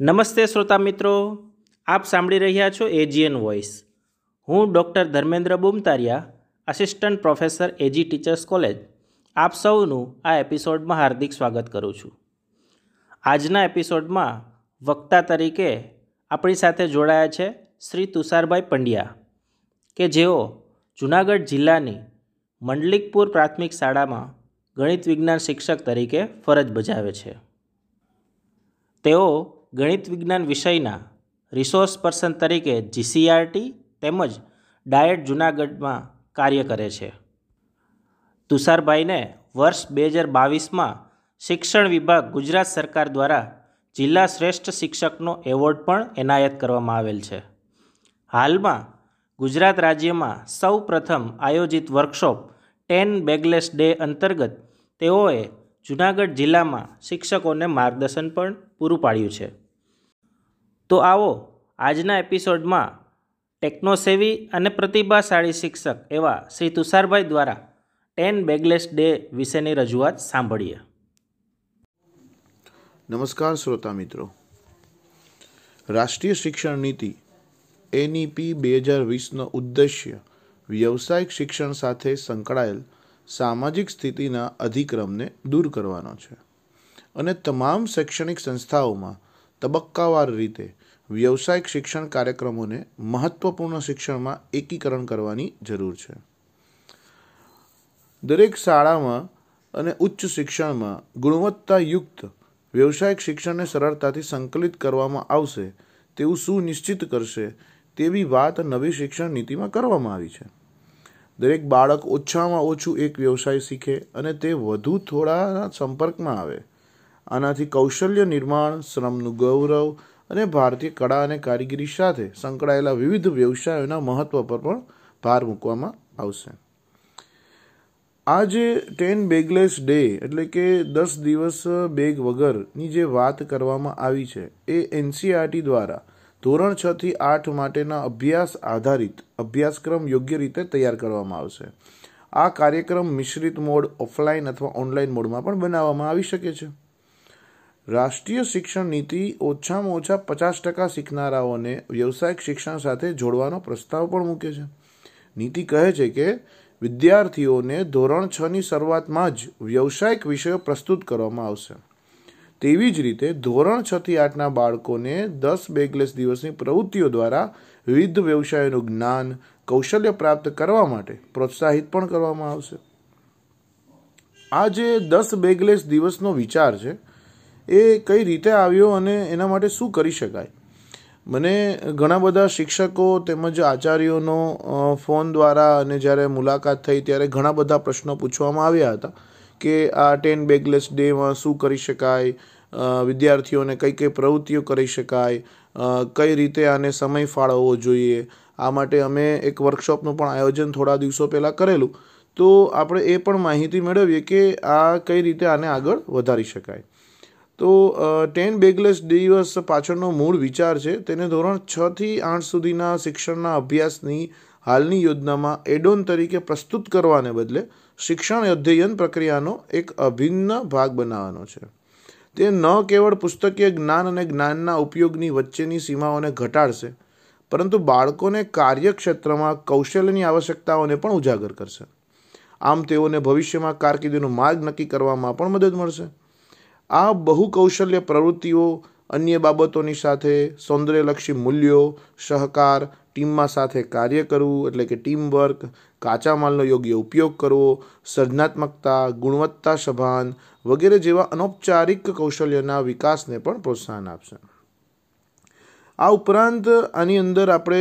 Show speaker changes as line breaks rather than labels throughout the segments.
નમસ્તે શ્રોતા મિત્રો. આપ સાંભળી રહ્યા છો એજીએન વોઇસ હું doctor Dharmendra Bumtariya assistant professor AG teachers college આપ સૌનું આ એપિસોડમાં હાર્દિક સ્વાગત કરું છું. આજના એપિસોડમાં વક્તા તરીકે આપણી સાથે જોડાયા છે શ્રી તુષારભાઈ પંડ્યા, કે જેઓ જુનાગઢ જિલ્લાની મંડલિકપુર પ્રાથમિક શાળામાં ગણિત વિજ્ઞાન શિક્ષક તરીકે ફરજ બજાવે છે. તેઓ ગણિત વિજ્ઞાન વિષયના રિસોર્સ પર્સન તરીકે જીસીઆરટી તેમજ ડાયટ જુનાગઢમાં કાર્ય કરે છે. તુષારભાઈને વર્ષ બે હજાર બાવીસમાં શિક્ષણ વિભાગ ગુજરાત સરકાર દ્વારા જિલ્લા શ્રેષ્ઠ શિક્ષકનો એવોર્ડ પણ એનાયત કરવામાં આવેલ છે. હાલમાં ગુજરાત રાજ્યમાં સૌ પ્રથમ આયોજિત વર્કશોપ ટેન બેગલેસ ડે અંતર્ગત તેઓએ જુનાગઢ જિલ્લામાં શિક્ષકોને માર્ગદર્શન પણ પૂરું પાડ્યું છે. તો આવો, આજના એપિસોડમાં ટેકનોસેવી અને પ્રતિભાશાળી શિક્ષક એવા શ્રી તુષારભાઈ દ્વારા ટેન બેગલેસ ડે વિશેની રજૂઆત સાંભળીએ.
નમસ્કાર શ્રોતા મિત્રો. રાષ્ટ્રીય શિક્ષણ નીતિ, એનઈપી બે હજાર વીસનો ઉદ્દેશ્ય વ્યવસાયિક શિક્ષણ સાથે સંકળાયેલ સામાજિક સ્થિતિના અધિક્રમને દૂર કરવાનો છે. અને તમામ શૈક્ષણિક સંસ્થાઓમાં તબક્કાવાર રીતે વ્યવસાયિક શિક્ષણ કાર્યક્રમોને મહત્ત્વપૂર્ણ શિક્ષણમાં એકીકરણ કરવાની જરૂર છે. દરેક શાળામાં અને ઉચ્ચ શિક્ષણમાં ગુણવત્તાયુક્ત વ્યવસાયિક શિક્ષણને સરળતાથી સંકલિત કરવામાં આવશે તેવું સુનિશ્ચિત કરશે તેવી વાત નવી શિક્ષણ નીતિમાં કરવામાં આવી છે. દરેક બાળક ઓછામાં ઓછું એક વ્યવસાય શીખે અને તે વધુ થોડા સંપર્કમાં આવે. આનાથી કૌશલ્ય નિર્માણ, શ્રમનું ગૌરવ અને ભારતીય કળા અને કારીગરી સાથે સંકળાયેલા વિવિધ વ્યવસાયોના મહત્વ પર પણ ભાર મૂકવામાં આવશે. આ જે ટેન બેગલેસ ડે એટલે કે દસ દિવસ બેગ વગરની જે વાત કરવામાં આવી છે એ એનસીઆરટી દ્વારા ધોરણ છ થી આઠ માટેના અભ્યાસ આધારિત અભ્યાસક્રમ યોગ્ય રીતે તૈયાર કરવામાં આવશે. આ કાર્યક્રમ મિશ્રિત મોડ ઓફલાઈન અથવા ઓનલાઈન મોડમાં પણ બનાવવામાં આવી શકે છે. રાષ્ટ્રીય શિક્ષણ નીતિ ઓછામાં ઓછા પચાસ ટકા શીખનારાઓને વ્યવસાયિક શિક્ષણ સાથે જોડવાનો પ્રસ્તાવ પણ મૂકે છે. નીતિ કહે છે કે વિદ્યાર્થીઓને ધોરણ છની શરૂઆતમાં જ વ્યવસાયિક વિષયો પ્રસ્તુત કરવામાં આવશે. તેવી જ રીતે ધોરણ છ થી આઠના બાળકોને દસ બેગલેસ દિવસની પ્રવૃત્તિઓ દ્વારા વિવિધ વ્યવસાયોનું જ્ઞાન, કૌશલ્ય પ્રાપ્ત કરવા માટે પ્રોત્સાહિત પણ કરવામાં આવશે. આ જે દસ બેગલેસ દિવસનો વિચાર છે. એ કઈ રીતે આવ્યો અને એના માટે શું કરી શકાય? મને ઘણા બધા શિક્ષકો તેમજ આચાર્યોનો ફોન દ્વારા અને જ્યારે મુલાકાત થઈ ત્યારે ઘણા બધા પ્રશ્નો પૂછવામાં આવ્યા હતા. કે આ ટેન બેગલેસ ડેમાં શું કરી શકાય વિદ્યાર્થીઓને કઈ કઈ પ્રવૃત્તિઓ કરી શકાય કઈ રીતે આને સમય ફાળવવો જોઈએ. આ માટે અમે એક વર્કશોપનું પણ આયોજન થોડા દિવસો પહેલાં કરેલું. તો આપણે એ પણ માહિતી મેળવીએ કે આ કઈ રીતે આને આગળ વધારી શકાય. તો ટેન બેગલેસ દિવસ પાછળનો મૂળ વિચાર છે, તેને ધોરણ છથી આઠ સુધીના શિક્ષણના અભ્યાસની હાલની યોજનામાં એડોન તરીકે પ્રસ્તુત કરવાને બદલે શિક્ષણ અધ્યયન પ્રક્રિયાનો એક અભિન્ન ભાગ બનાવવાનો છે. તે ન કેવળ પુસ્તકીય જ્ઞાન અને જ્ઞાનના ઉપયોગની વચ્ચેની સીમાઓને ઘટાડશે, પરંતુ બાળકોને કાર્યક્ષેત્રમાં કૌશલ્યની આવશ્યકતાઓને પણ ઉજાગર કરશે. આમ તેઓને ભવિષ્યમાં કારકિર્દીનો માર્ગ નક્કી કરવામાં પણ મદદ મળશે. આ બહુ કૌશલ્ય પ્રવૃત્તિઓ અન્ય બાબતોની સાથે સૌંદર્યલક્ષી મૂલ્યો, સહકાર, ટીમમાં સાથે કાર્ય કરવું, એટલે કે ટીમ વર્ક કાચા માલનો યોગ્ય ઉપયોગ કરવો, સર્જનાત્મકતા, ગુણવત્તા સભાન વગેરે જેવા અનૌપચારિક કૌશલ્યના વિકાસને પણ પ્રોત્સાહન આપશે. આ ઉપરાંત આની અંદર આપણે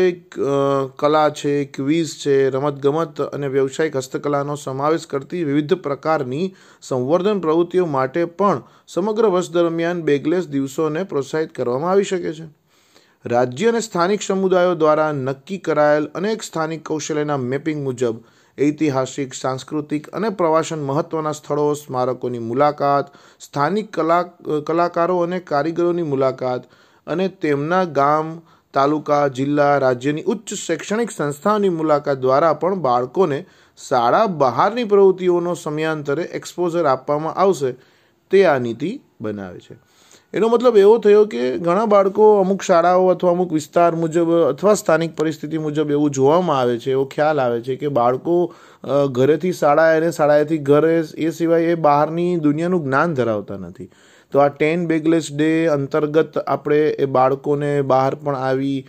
કલા છે ક્વિઝ છે, રમતગમત અને વ્યવસાયિક હસ્તકલાનો સમાવેશ કરતી વિવિધ પ્રકારની સંવર્ધન પ્રવૃત્તિઓ માટે પણ સમગ્ર વર્ષ દરમિયાન બેગલેસ દિવસોને પ્રોત્સાહિત કરવામાં આવી શકે છે. રાજ્ય અને સ્થાનિક સમુદાયો દ્વારા નક્કી કરાયેલ અનેક સ્થાનિક કૌશલ્યના મેપિંગ મુજબ ઐતિહાસિક, સાંસ્કૃતિક અને પ્રવાસન મહત્ત્વના સ્થળો, સ્મારકોની મુલાકાત, સ્થાનિક કલા કલાકારો અને કારીગરોની મુલાકાત અને તેમના ગામ, તાલુકા, જિલ્લા, રાજ્યની ઉચ્ચ શૈક્ષણિક સંસ્થાઓની મુલાકાત દ્વારા પણ બાળકોને શાળા બહારની પ્રવૃત્તિઓનો સમયાંતરે એક્સપોઝર આપવામાં આવશે તે આ નીતિ બનાવે છે. એનો મતલબ એવો થયો કે ઘણા બાળકો અમુક શાળાઓ અથવા અમુક વિસ્તાર મુજબ અથવા સ્થાનિક પરિસ્થિતિ મુજબ એવું જોવામાં આવે છે, એવો ખ્યાલ આવે છે કે બાળકો ઘરેથી શાળાએ અને શાળાએથી ઘરે એ સિવાય એ બહારની દુનિયાનું જ્ઞાન ધરાવતા નથી. તો આ ટેન બેગલેસ ડે અંતર્ગત આપણે એ બાળકોને બહાર પણ આવી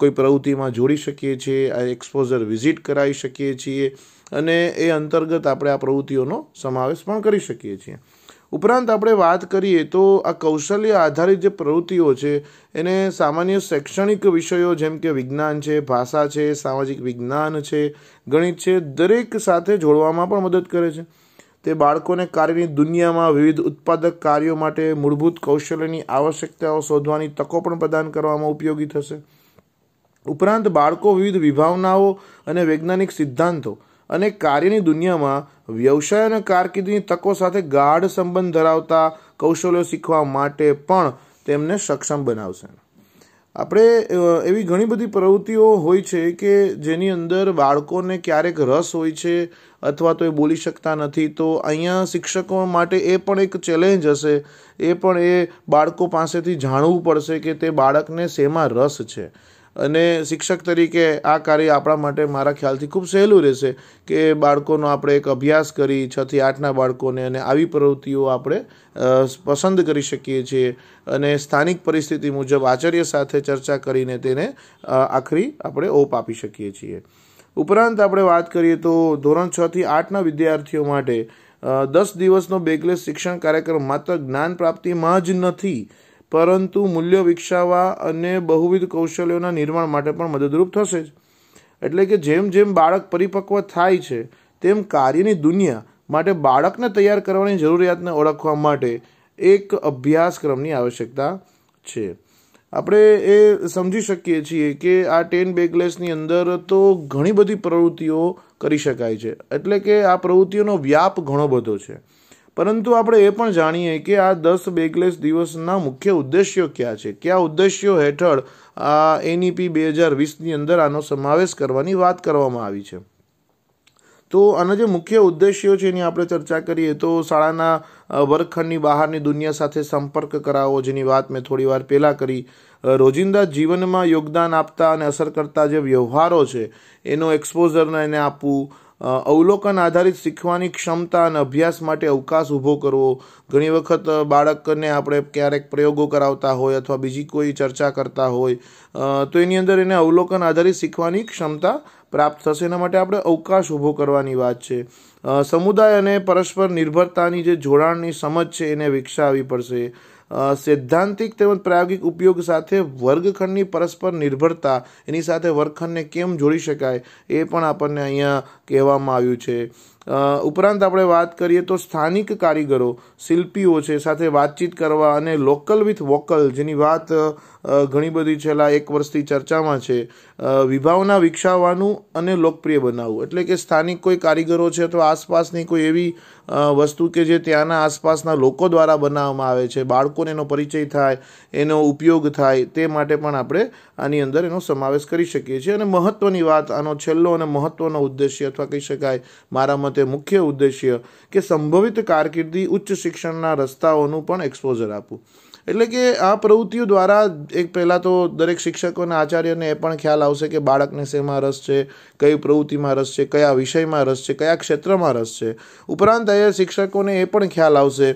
કોઈ પ્રવૃત્તિમાં જોડી શકીએ છીએ, આ એક્સપોઝર વિઝિટ કરાવી શકીએ છીએ અને એ અંતર્ગત આપણે આ પ્રવૃત્તિઓનો સમાવેશ પણ કરી શકીએ છીએ. ઉપરાંત આપણે વાત કરીએ તો આ કૌશલ્ય આધારિત જે પ્રવૃત્તિઓ છે, એને સામાન્ય શૈક્ષણિક વિષયો જેમ કે વિજ્ઞાન છે, ભાષા છે, સામાજિક વિજ્ઞાન છે, ગણિત છે, દરેક સાથે જોડવામાં પણ મદદ કરે છે. તે બાળકોને કાર્યની દુનિયામાં વિવિધ ઉત્પાદક કાર્યો માટે મૂળભૂત કૌશલ્યની આવશ્યકતાઓ શોધવાની તકો પણ પ્રદાન કરવામાં ઉપયોગી થશે. ઉપરાંત બાળકો વિવિધ વિભાવનાઓ અને વૈજ્ઞાનિક સિદ્ધાંતો અને કાર્યની દુનિયામાં વ્યવસાય અને કારકિર્દીની તકો સાથે ગાઢ સંબંધ ધરાવતા કૌશલ્યો શીખવા માટે પણ તેમને સક્ષમ બનાવશે. આપણે એવી ઘણી બધી પ્રવૃત્તિઓ હોય છે કે જેની અંદર બાળકોને ક્યારેક રસ હોય છે અથવા તો એ બોલી શકતા નથી. તો અહીંયા શિક્ષકો માટે એ પણ એક ચેલેન્જ હશે. એ પણ એ બાળકો પાસેથી જાણવું પડશે કે તે બાળકને શેમાં રસ છે. અને શિક્ષક તરીકે આ કાર્ય આપણા માટે મારા ખ્યાલથી ખૂબ સહેલું રહેશે કે બાળકોનો આપણે એક અભ્યાસ કરી છથી આઠના બાળકોને અને આવી પ્રવૃત્તિઓ આપણે પસંદ કરી શકીએ છીએ. અને સ્થાનિક પરિસ્થિતિ મુજબ આચાર્ય સાથે ચર્ચા કરીને તેને આખરી આપણે ઓપ આપી શકીએ છીએ. ઉપરાંત આપણે વાત કરીએ તો ધોરણ છ થી આઠના વિદ્યાર્થીઓ માટે દસ દિવસનો બેગલેસ શિક્ષણ કાર્યક્રમ માત્ર જ્ઞાન પ્રાપ્તિમાં જ નથી પરંતુ મૂલ્ય વિકસાવવા અને બહુવિધ કૌશલ્યોના નિર્માણ માટે પણ મદદરૂપ થશે જ. એટલે કે જેમ જેમ બાળક પરિપક્વ થાય છે, તેમ કાર્યની દુનિયા માટે બાળકને તૈયાર કરવાની જરૂરિયાતને ઓળખવા માટે એક અભ્યાસક્રમની આવશ્યકતા છે. આપણે એ સમજી શકીએ છીએ કે આ ટેન બેગલેસની અંદર તો ઘણી બધી પ્રવૃત્તિઓ કરી શકાય છે. એટલે કે આ પ્રવૃત્તિઓનો વ્યાપ ઘણો બધો છે. પરંતુ આપણે એ પણ જાણીએ કે આ દસ બેગલેસ દિવસના મુખ્ય ઉદ્દેશ્યો ક્યાં છે? કયા ઉદ્દેશ્યો હેઠળ આ એનઈપી બે હજાર વીસની અંદર આનો સમાવેશ કરવાની વાત કરવામાં આવી છે? તો આના જે મુખ્ય ઉદ્દેશ્યો છે એની આપણે ચર્ચા કરીએ તો શાળાના વર્ગખંડની બહારની દુનિયા સાથે સંપર્ક કરાવવો જેની વાત મેં થોડી વાર પહેલાં કરી. રોજિંદા જીવનમાં યોગદાન આપતા અને અસર કરતા જે વ્યવહારો છે, એનો એક્સપોઝરને એને આપવું અવલોકન આધારિત શીખવાની ક્ષમતા અને અભ્યાસ માટે અવકાશ ઊભો કરવો. ઘણી વખત બાળકને આપણે ક્યારેક પ્રયોગો કરાવતા હોય અથવા બીજી કોઈ ચર્ચા કરતા હોય તો એની અંદર એને અવલોકન આધારિત શીખવાની ક્ષમતા પ્રાપ્ત થશે. એના માટે આપણે અવકાશ ઊભો કરવાની વાત છે. સમુદાય અને પરસ્પર નિર્ભરતાની જે જોડાણની સમજ છે, એને વિકસાવવી પડશે. સૈદ્ધાંતિક તેમજ પ્રાયોગિક ઉપયોગ સાથે વર્ગખંડની પરસ્પર નિર્ભરતા, એની સાથે વર્ગખંડને કેમ જોડી શકાય, એ પણ આપણને અહીંયા કહેવામાં આવ્યું છે. ઉપરાંત આપણે વાત કરીએ તો સ્થાનિક કારીગરો, શિલ્પીઓ છે, સાથે વાતચીત કરવા અને લોકલ વિથ વોકલ જેની વાત ઘણી બધી છેલ્લા એક વર્ષથી ચર્ચામાં છે. વિભાવના વિકસાવવાનું અને લોકપ્રિય બનાવવું. એટલે કે સ્થાનિક કોઈ કારીગરો છે અથવા આસપાસની કોઈ એવી વસ્તુ કે જે ત્યાંના આસપાસના લોકો દ્વારા બનાવવામાં આવે છે, બાળકોને એનો પરિચય થાય, એનો ઉપયોગ થાય, તે માટે પણ આપણે આની અંદર એનો સમાવેશ કરી શકીએ છીએ. અને મહત્ત્વની વાત આનો છેલ્લો અને મહત્ત્વનો ઉદ્દેશ્ય અથવા કહી શકાય મારા મતે મુખ્ય ઉદ્દેશ્ય કે સંભવિત કારકિર્દી ઉચ્ચ શિક્ષણના રસ્તાઓનું પણ એક્સપોઝર આપવું. એટલે કે આ પ્રવૃત્તિઓ દ્વારા એક પહેલાં તો દરેક શિક્ષકોના આચાર્યને એ પણ ખ્યાલ આવશે કે બાળકને શેમાં રસ છે, કઈ પ્રવૃત્તિમાં રસ છે, કયા વિષયમાં રસ છે, કયા ક્ષેત્રમાં રસ છે. ઉપરાંત એ શિક્ષકોને એ પણ ખ્યાલ આવશે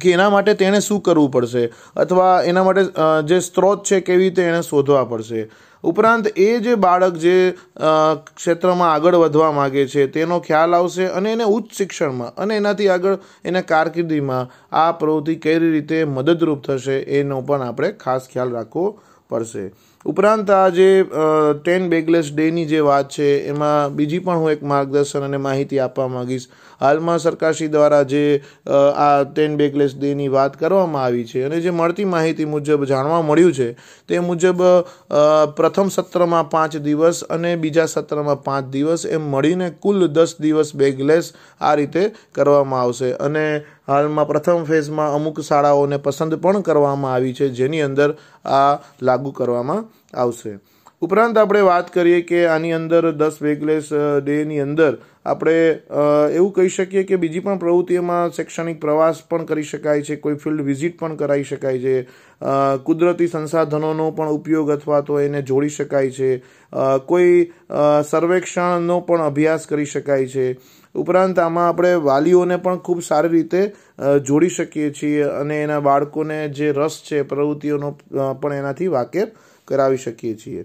કે એના માટે તેણે શું કરવું પડશે? અથવા એના માટે જે સ્ત્રોત છે કેવી રીતે એણે શોધવા પડશે? ઉપરાંત એ જે બાળક જે ક્ષેત્રમાં આગળ વધવા માગે છે, તેનો ખ્યાલ આવશે અને એને ઉચ્ચ શિક્ષણમાં અને એનાથી આગળ એને કારકિર્દીમાં આ પ્રવૃત્તિ કઈ રીતે મદદરૂપ થશે એનો પણ આપણે ખાસ ખ્યાલ રાખવો પડશે. ઉપરાંત આ જે ટેન બેગલેસ ડેની જે વાત છે, એમાં બીજી પણ હું એક માર્ગદર્શન અને માહિતી આપવા માગીશ. હાલમાં સરકારશ્રી દ્વારા જે આ ટેન બેગલેસ ડેની વાત કરવામાં આવી છે અને જે મળતી માહિતી મુજબ જાણવા મળ્યું છે, તે મુજબ પ્રથમ સત્રમાં પાંચ દિવસ અને બીજા સત્રમાં પાંચ દિવસ એમ મળીને કુલ દસ દિવસ બેગલેસ આ રીતે કરવામાં આવશે. અને હાલમાં પ્રથમ ફેઝમાં અમુક શાળાઓને પસંદ પણ કરવામાં આવી છે, જેની અંદર આ લાગુ કરવામાં આવશે. ઉપરાંત આપણે વાત કરીએ કે આની અંદર દસ વેગલેસ ડેની અંદર આપણે એવું કહી શકીએ કે બીજી પણ પ્રવૃત્તિઓમાં શૈક્ષણિક પ્રવાસ પણ કરી શકાય છે, કોઈ ફિલ્ડ વિઝિટ પણ કરાવી શકાય છે. કુદરતી સંસાધનોનો પણ ઉપયોગ અથવા તો એને જોડી શકાય છે. કોઈ સર્વેક્ષણનો પણ અભ્યાસ કરી શકાય છે. ઉપરાંત આમાં આપણે વાલીઓને પણ ખૂબ સારી રીતે જોડી શકીએ છીએ અને એના બાળકોને જે રસ છે, પ્રવૃત્તિઓનો પણ એનાથી વાકેફ કરાવી શકીએ છીએ.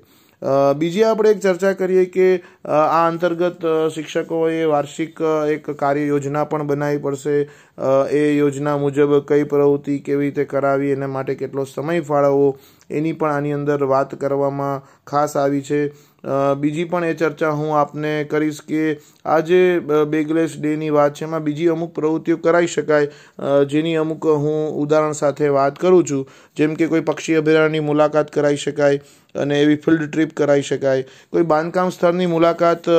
બીજી આપણે એક ચર્ચા કરીએ કે આ અંતર્ગત શિક્ષકોએ વાર્ષિક એક કાર્ય યોજના પણ બનાવવી પડશે. એ યોજના મુજબ કઈ પ્રવૃત્તિ કેવી રીતે કરાવી, એના માટે કેટલો સમય ફાળવવો એની પણ આની અંદર વાત કરવામાં ખાસ આવી છે. બીજી પણ એ ચર્ચા હું આપને કરીશ કે આ જે બેગલેસ ડેની વાત છે, એમાં બીજી અમુક પ્રવૃત્તિઓ કરાવી શકાય જેની અમુક હું ઉદાહરણ સાથે વાત કરું છું. જેમ કે કોઈ પક્ષી અભયારણ્યની મુલાકાત કરાવી શકાય અને એવી ફિલ્ડ ટ્રીપ કરાવી શકાય. કોઈ બાંધકામ સ્થળની મુલાકાત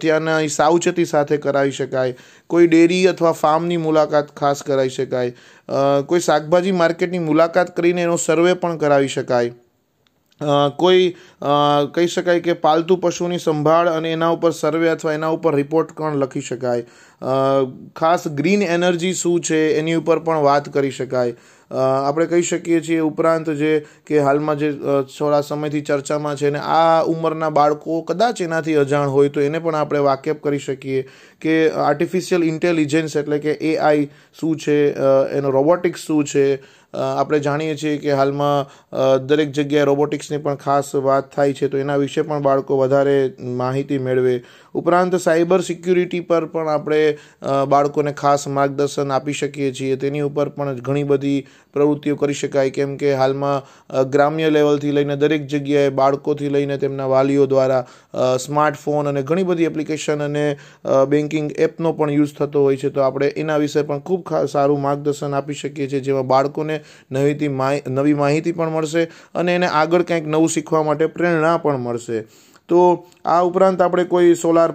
ત્યાંના સાવચેતી સાથે કરાવી શકાય. કોઈ ડેરી અથવા ફાર્મની મુલાકાત ખાસ કરાવી શકાય. કોઈ શાકભાજી માર્કેટની મુલાકાત કરીને એનો સર્વે પણ કરાવી શકાય. કોઈ કહી શકાય કે પાલતુ પશુની સંભાળ અને એના ઉપર સર્વે અથવા એના ઉપર રિપોર્ટ પણ લખી શકાય? ખાસ ગ્રીન એનર્જી શું છે? એની ઉપર પણ વાત કરી શકાય. આપણે કહી શકીએ છીએ ઉપરાંત જે કે હાલમાં જે થોડા સમયથી ચર્ચામાં છે ને, આ ઉંમરના બાળકો કદાચ એનાથી અજાણ હોય તો એને પણ આપણે વાકેફ કરી શકીએ કે આર્ટિફિશિયલ ઇન્ટેલિજન્સ એટલે કે એઆઈ શું છે? એનો રોબોટિક્સ શું છે? આપણે જાણીએ છીએ કે હાલમાં દરેક જગ્યાએ રોબોટિક્સની પણ ખાસ વાત થાય છે, તો એના વિશે પણ બાળકો વધારે માહિતી મેળવે. ઉપરાંત સાયબર સિક્યુરિટી પર પણ આપણે બાળકોને ખાસ માર્ગદર્શન આપી શકીએ છીએ. તેની ઉપર પણ ઘણી બધી પ્રવૃત્તિઓ કરી શકાય. કેમ કે હાલમાં ગ્રામ્ય લેવલથી લઈને દરેક જગ્યાએ બાળકોથી લઈને તેમના વાલીઓ દ્વારા સ્માર્ટફોન અને ઘણી બધી એપ્લિકેશન અને બેન્કિંગ એપનો પણ યુઝ થતો હોય છે. તો આપણે એના વિશે પણ ખૂબ સારું માર્ગદર્શન આપી શકીએ છીએ, જેમાં બાળકોને નવીથી નવી માહિતી પણ મળશે અને એને આગળ કંઈક નવું શીખવા માટે પ્રેરણા પણ મળશે. તો આ ઉપરાંત આપણે કોઈ સોલાર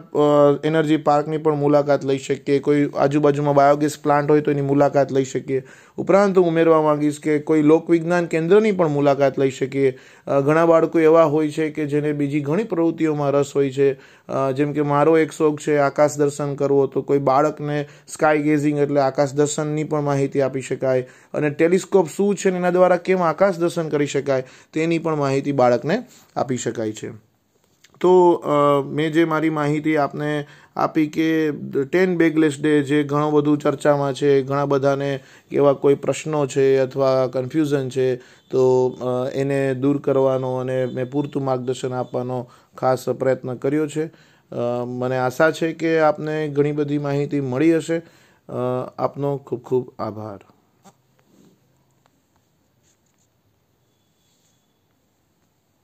એનર્જી પાર્કની પણ મુલાકાત લઈ શકીએ, કોઈ આજુબાજુમાં બાયોગેસ પ્લાન્ટ હોય તો એની મુલાકાત લઈ શકીએ. ઉપરાંત હું ઉમેરવા માંગીશ કે કોઈ લોકવિજ્ઞાન કેન્દ્રની પણ મુલાકાત લઈ શકીએ. ઘણા બાળકો એવા હોય છે કે જેને બીજી ઘણી પ્રવૃત્તિઓમાં રસ હોય છે. જેમ કે મારો એક શોખ છે આકાશ દર્શન કરવો, તો કોઈ બાળકને સ્કાય ગેઝિંગ એટલે આકાશ દર્શનની પણ માહિતી આપી શકાય. અને ટેલિસ્કોપ શું છે એના દ્વારા કેમ આકાશ દર્શન કરી શકાય, તેની પણ માહિતી બાળકને આપી શકાય છે. તો મેં જે મારી માહિતી આપને આપી કે ટેન બેગલેસ ડે જે ઘણો બધું ચર્ચામાં છે, ઘણા બધાને એવા કોઈ પ્રશ્નો છે અથવા કન્ફ્યુઝન છે, તો એને દૂર કરવાનો અને મેં પૂરતું માર્ગદર્શન આપવાનો ખાસ પ્રયત્ન કર્યો છે. મને આશા છે કે આપને ઘણી બધી માહિતી મળી હશે. આપનો ખૂબ ખૂબ આભાર.